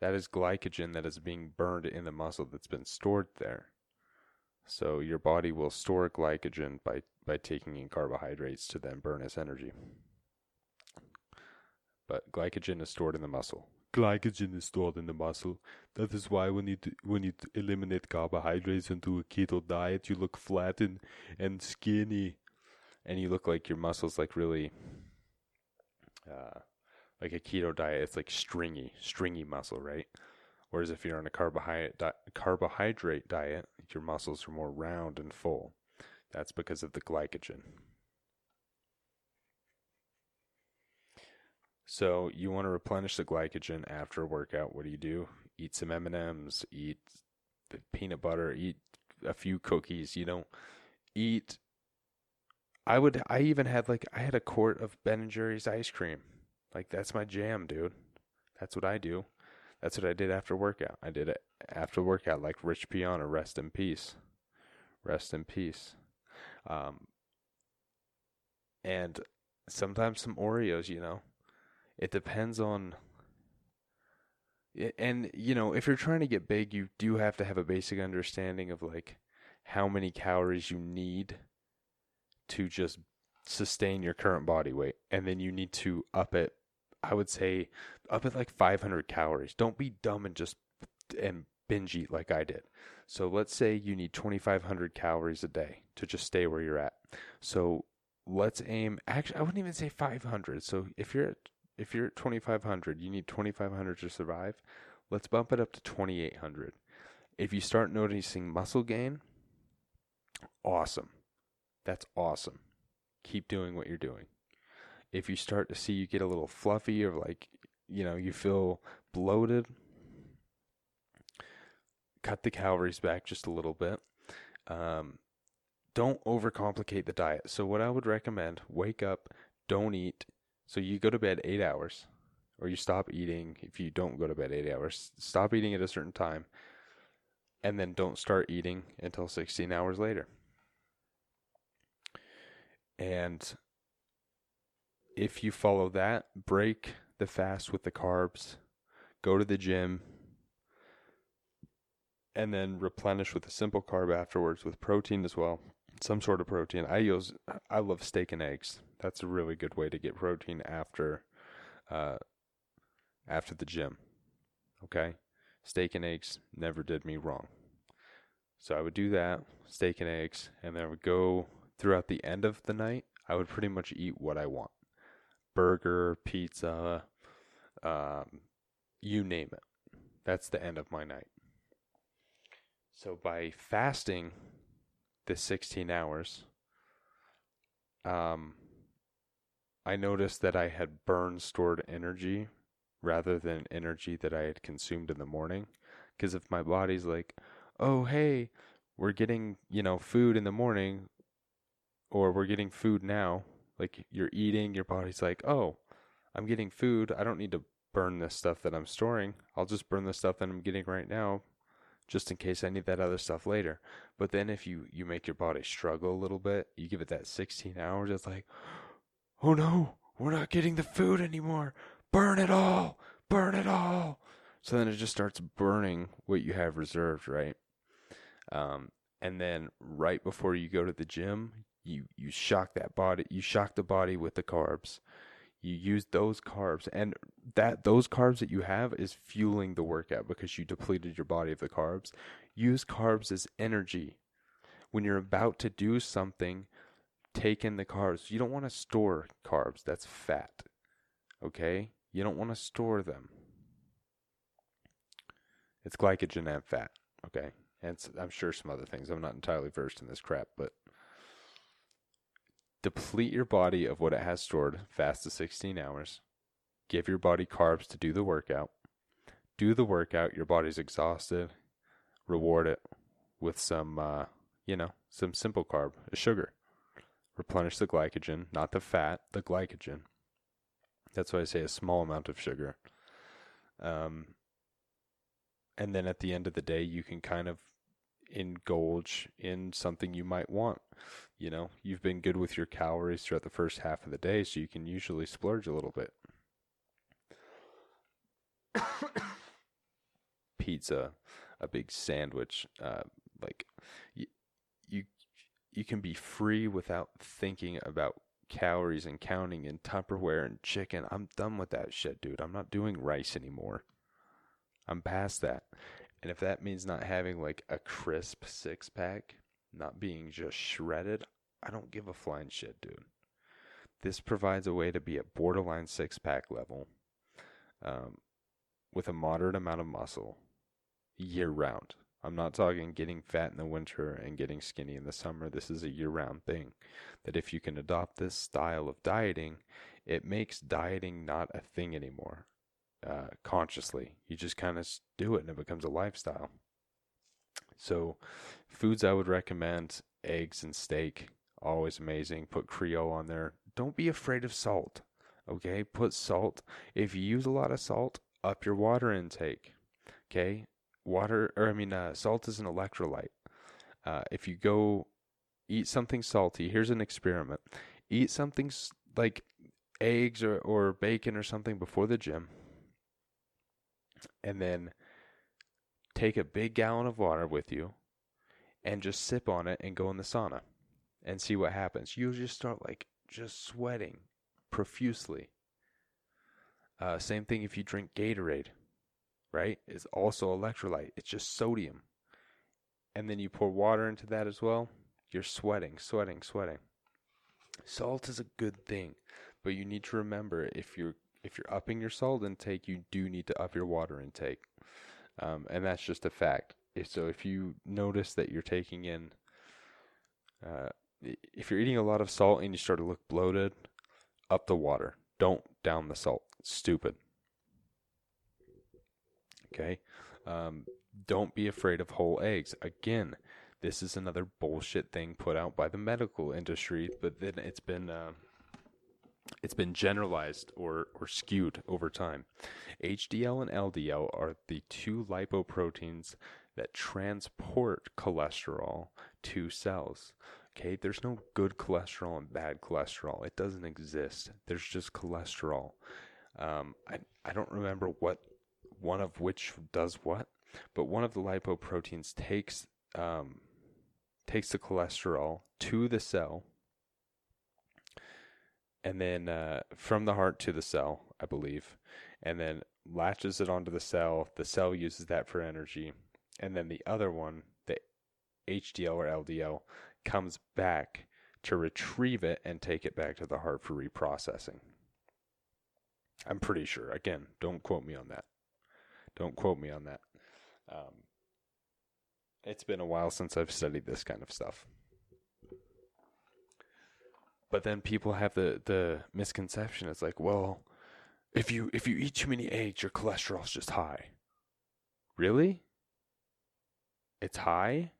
That is glycogen that is being burned in the muscle that's been stored there. So your body will store glycogen by, by taking in carbohydrates to then burn as energy. But glycogen is stored in the muscle. Glycogen is stored in the muscle. That is why when you do, when you eliminate carbohydrates and do a keto diet, you look flat and, and skinny, and you look like your muscles like really uh, like a keto diet, it's like stringy, stringy muscle, right? Whereas if you're on a carbohydrate di- carbohydrate diet, your muscles are more round and full. That's because of the glycogen. So you want to replenish the glycogen after a workout. What do you do? Eat some M and M's. Eat peanut butter. Eat a few cookies. You know, eat. I would. I even had like I had a quart of Ben and Jerry's ice cream. Like that's my jam, dude. That's what I do. That's what I did after workout. I did it after workout, like Rich Piana. Rest in peace. Rest in peace. Um, and sometimes some Oreos, you know. It depends on. And, you know, if you're trying to get big, you do have to have a basic understanding of like how many calories you need to just sustain your current body weight. And then you need to up it I would say up at like 500 calories. Don't be dumb and just and binge eat like I did. So let's say you need 2500 calories a day to just stay where you're at. So let's aim actually I wouldn't even say 500. So if you're at if you're at 2500, you need 2500 to survive. Let's bump it up to 2800. If you start noticing muscle gain, awesome. That's awesome. Keep doing what you're doing if you start to see you get a little fluffy or like, you know, you feel bloated, cut the calories back just a little bit. Um, don't overcomplicate the diet. So, what I would recommend wake up, don't eat. So, you go to bed eight hours, or you stop eating if you don't go to bed eight hours. Stop eating at a certain time, and then don't start eating until 16 hours later. And if you follow that, break the fast with the carbs, go to the gym, and then replenish with a simple carb afterwards with protein as well. Some sort of protein. I use I love steak and eggs. That's a really good way to get protein after uh after the gym. Okay? Steak and eggs never did me wrong. So I would do that, steak and eggs, and then I would go throughout the end of the night. I would pretty much eat what I want burger, pizza, um, you name it. That's the end of my night. So by fasting the 16 hours, um, I noticed that I had burned stored energy rather than energy that I had consumed in the morning Because if my body's like, oh, hey, we're getting, you know, food in the morning or we're getting food now, like you're eating, your body's like, oh, I'm getting food. I don't need to burn this stuff that I'm storing. I'll just burn the stuff that I'm getting right now just in case I need that other stuff later. But then if you you make your body struggle a little bit, you give it that 16 hours, it's like, "Oh no, we're not getting the food anymore. Burn it all. Burn it all." So then it just starts burning what you have reserved, right? Um, and then right before you go to the gym, you you shock that body, you shock the body with the carbs. You use those carbs and that those carbs that you have is fueling the workout because you depleted your body of the carbs. Use carbs as energy. When you're about to do something, take in the carbs. You don't want to store carbs. That's fat. Okay? You don't want to store them. It's glycogen and fat. Okay? And I'm sure some other things. I'm not entirely versed in this crap, but deplete your body of what it has stored, fast to 16 hours. Give your body carbs to do the workout. Do the workout, your body's exhausted. Reward it with some, uh, you know, some simple carb, a sugar. Replenish the glycogen, not the fat, the glycogen. That's why I say a small amount of sugar. Um, and then at the end of the day, you can kind of indulge in something you might want. You know, you've been good with your calories throughout the first half of the day, so you can usually splurge a little bit. Pizza, a big sandwich, uh, like you, you, you can be free without thinking about calories and counting and Tupperware and chicken. I'm done with that shit, dude. I'm not doing rice anymore. I'm past that. And if that means not having like a crisp six pack, not being just shredded, I don't give a flying shit, dude. This provides a way to be at borderline six pack level um, with a moderate amount of muscle year round. I'm not talking getting fat in the winter and getting skinny in the summer. This is a year round thing. That if you can adopt this style of dieting, it makes dieting not a thing anymore uh, consciously. You just kind of do it and it becomes a lifestyle. So, foods I would recommend eggs and steak, always amazing. Put Creole on there. Don't be afraid of salt. Okay, put salt. If you use a lot of salt, up your water intake. Okay, water, or I mean, uh, salt is an electrolyte. Uh, if you go eat something salty, here's an experiment eat something like eggs or, or bacon or something before the gym and then take a big gallon of water with you and just sip on it and go in the sauna and see what happens. You'll just start like just sweating profusely. Uh, same thing if you drink Gatorade, right? It's also electrolyte. It's just sodium. And then you pour water into that as well. You're sweating, sweating, sweating. Salt is a good thing, but you need to remember if you're if you're upping your salt intake, you do need to up your water intake. Um, and that's just a fact. So if you notice that you're taking in, uh, if you're eating a lot of salt and you start to look bloated, up the water. Don't down the salt. Stupid. Okay. Um, don't be afraid of whole eggs. Again, this is another bullshit thing put out by the medical industry, but then it's been. Uh, it's been generalized or, or skewed over time. HDL and LDL are the two lipoproteins that transport cholesterol to cells. Okay, there's no good cholesterol and bad cholesterol. It doesn't exist. There's just cholesterol. Um, I I don't remember what one of which does what, but one of the lipoproteins takes um, takes the cholesterol to the cell and then uh, from the heart to the cell, I believe, and then latches it onto the cell. The cell uses that for energy, and then the other one, the HDL or LDL, comes back to retrieve it and take it back to the heart for reprocessing. I'm pretty sure. Again, don't quote me on that. Don't quote me on that. Um, it's been a while since I've studied this kind of stuff. But then people have the the misconception. It's like, well, if you if you eat too many eggs, your cholesterol's just high. Really? it's high?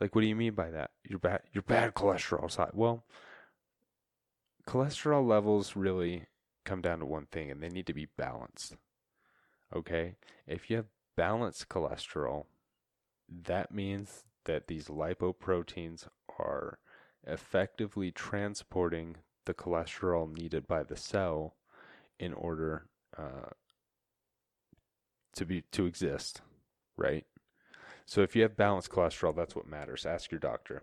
Like what do you mean by that? Your bad your bad cholesterol's high. Well, cholesterol levels really come down to one thing and they need to be balanced. Okay? If you have balanced cholesterol, that means that these lipoproteins are effectively transporting the cholesterol needed by the cell in order uh, to be to exist, right? So if you have balanced cholesterol, that's what matters. Ask your doctor.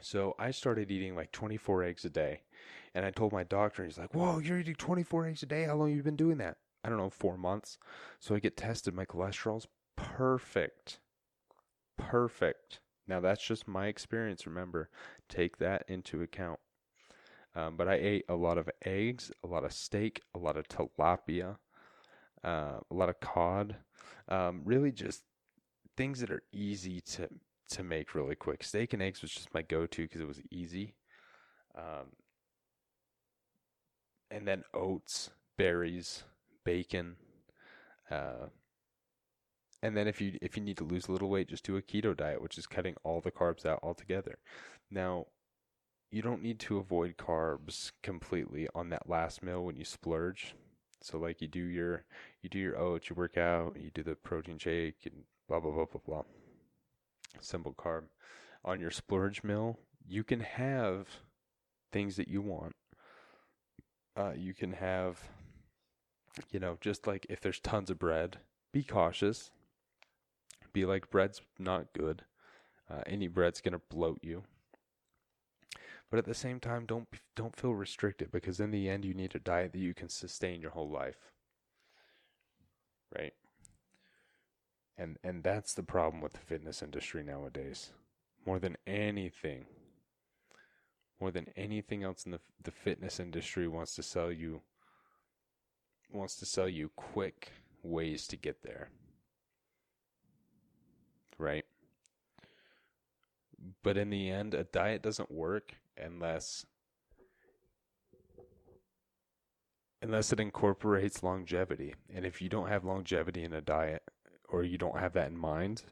So I started eating like 24 eggs a day, and I told my doctor, he's like, "Whoa, you're eating 24 eggs a day? How long have you been doing that?" I don't know, four months. So I get tested. My cholesterol's perfect, perfect. Now that's just my experience. Remember, take that into account. Um, but I ate a lot of eggs, a lot of steak, a lot of tilapia, uh, a lot of cod. Um, really, just things that are easy to to make really quick. Steak and eggs was just my go-to because it was easy. Um, and then oats, berries, bacon. Uh, and then if you if you need to lose a little weight, just do a keto diet, which is cutting all the carbs out altogether. Now, you don't need to avoid carbs completely on that last meal when you splurge. So like you do your you do your oats, you work out, you do the protein shake and blah blah blah blah blah. Simple carb. On your splurge meal, you can have things that you want. Uh, you can have, you know, just like if there's tons of bread, be cautious. Be like bread's not good. Uh, any bread's gonna bloat you. But at the same time don't don't feel restricted because in the end you need a diet that you can sustain your whole life. Right? And and that's the problem with the fitness industry nowadays. More than anything more than anything else in the the fitness industry wants to sell you wants to sell you quick ways to get there right but in the end a diet doesn't work unless unless it incorporates longevity. And if you don't have longevity in a diet or you don't have that in mind,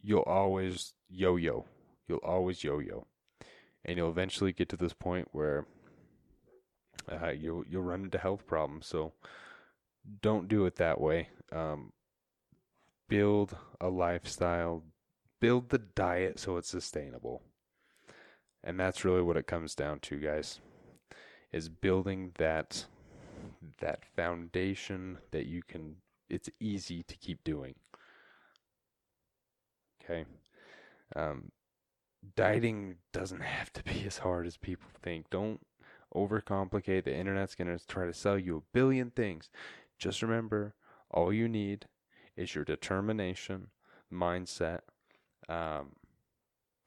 you'll always yo-yo. You'll always yo-yo. And you'll eventually get to this point where uh, you'll you'll run into health problems. So don't do it that way. Um, build a lifestyle. Build the diet so it's sustainable. And that's really what it comes down to, guys. Is building that that foundation that you can it's easy to keep doing. Okay. Um, dieting doesn't have to be as hard as people think. Don't overcomplicate. The internet's going to try to sell you a billion things. Just remember, all you need is your determination, mindset, um,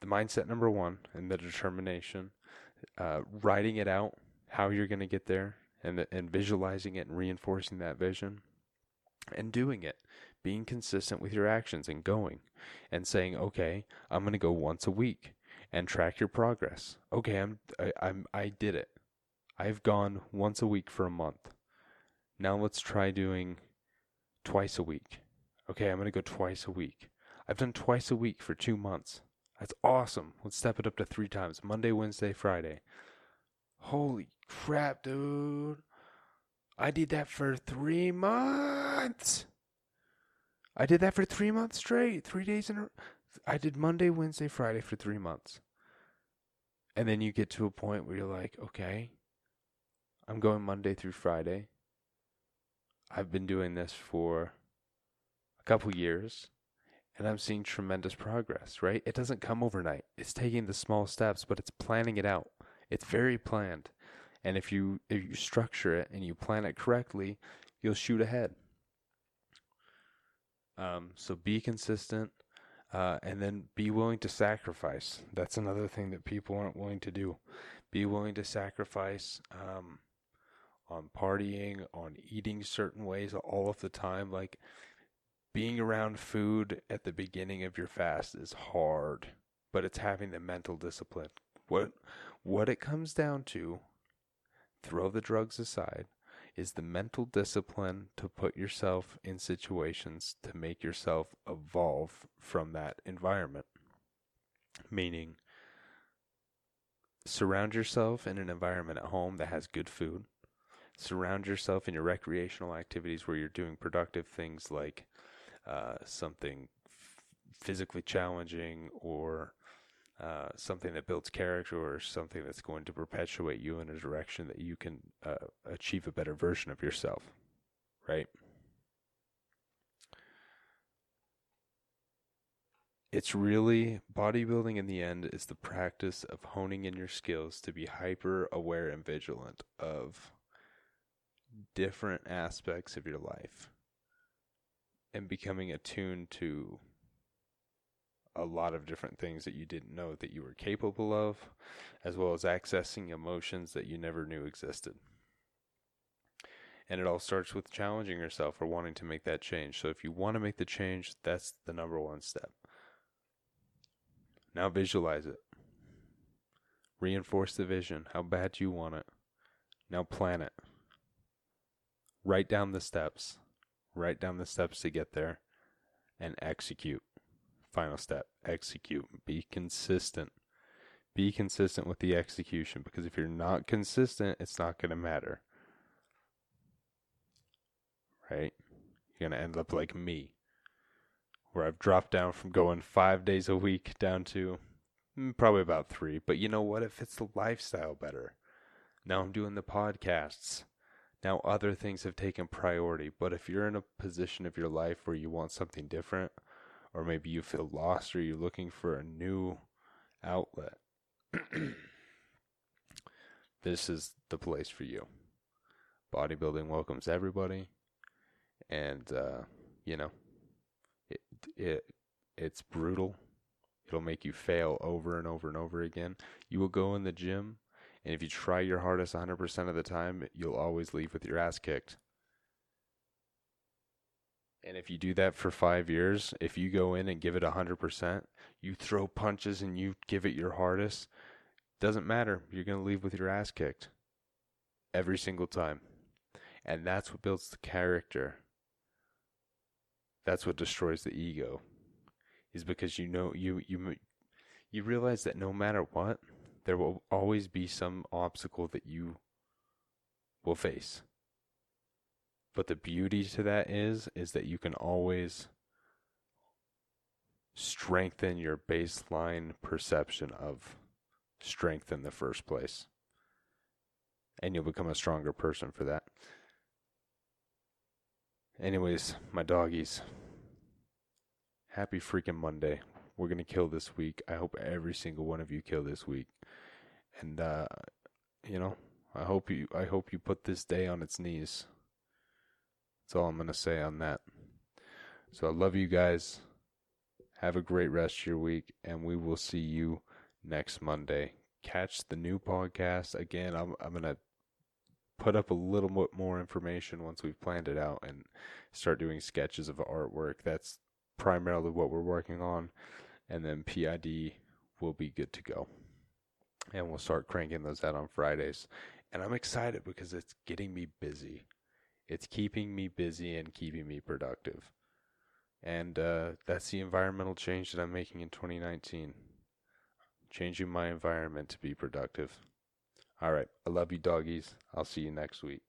the mindset number one and the determination, uh, writing it out, how you're going to get there, and the, and visualizing it and reinforcing that vision, and doing it, being consistent with your actions and going, and saying, okay, I'm going to go once a week, and track your progress. Okay, I'm I, I'm I did it. I've gone once a week for a month. Now let's try doing twice a week. Okay, I'm going to go twice a week. I've done twice a week for two months. That's awesome. Let's step it up to three times Monday, Wednesday, Friday. Holy crap, dude. I did that for three months. I did that for three months straight. Three days in a I did Monday, Wednesday, Friday for three months. And then you get to a point where you're like, okay, I'm going Monday through Friday. I've been doing this for a couple years and I'm seeing tremendous progress, right? It doesn't come overnight. It's taking the small steps, but it's planning it out. It's very planned. And if you if you structure it and you plan it correctly, you'll shoot ahead. Um, so be consistent, uh, and then be willing to sacrifice. That's another thing that people aren't willing to do. Be willing to sacrifice um, on partying, on eating certain ways all of the time. Like being around food at the beginning of your fast is hard, but it's having the mental discipline. What what it comes down to, throw the drugs aside, is the mental discipline to put yourself in situations to make yourself evolve from that environment. Meaning, surround yourself in an environment at home that has good food. Surround yourself in your recreational activities where you're doing productive things like uh, something physically challenging or uh, something that builds character or something that's going to perpetuate you in a direction that you can uh, achieve a better version of yourself, right? It's really bodybuilding in the end is the practice of honing in your skills to be hyper aware and vigilant of different aspects of your life and becoming attuned to a lot of different things that you didn't know that you were capable of, as well as accessing emotions that you never knew existed. And it all starts with challenging yourself or wanting to make that change. So if you want to make the change, that's the number one step. Now visualize it. Reinforce the vision. How bad you want it? Now plan it. Write down the steps. Write down the steps to get there and execute. Final step execute. Be consistent. Be consistent with the execution because if you're not consistent, it's not going to matter. Right? You're going to end up like me, where I've dropped down from going five days a week down to mm, probably about three. But you know what? It fits the lifestyle better. Now I'm doing the podcasts. Now other things have taken priority. But if you're in a position of your life where you want something different, or maybe you feel lost or you're looking for a new outlet, this is the place for you. Bodybuilding welcomes everybody, and uh, you know, it it it's brutal. It'll make you fail over and over and over again. You will go in the gym, and if you try your hardest 100% of the time, you'll always leave with your ass kicked. And if you do that for five years, if you go in and give it 100%, you throw punches and you give it your hardest, doesn't matter. You're going to leave with your ass kicked every single time. And that's what builds the character. That's what destroys the ego. Is because you know you you you realize that no matter what, there will always be some obstacle that you will face. But the beauty to that is is that you can always strengthen your baseline perception of strength in the first place. And you'll become a stronger person for that. Anyways, my doggies. Happy freaking Monday. We're going to kill this week. I hope every single one of you kill this week. And uh you know, I hope you I hope you put this day on its knees. That's all I'm to say on that. So I love you guys. Have a great rest of your week, and we will see you next Monday. Catch the new podcast. Again, I'm, I'm to put up a little bit more information once we've planned it out and start doing sketches of artwork. That's primarily what we're working on. And then PID will be good to go. And we'll start cranking those out on Fridays. And I'm excited because it's getting me busy. It's keeping me busy and keeping me productive. And uh, that's the environmental change that I'm making in 2019. Changing my environment to be productive. All right. I love you, doggies. I'll see you next week.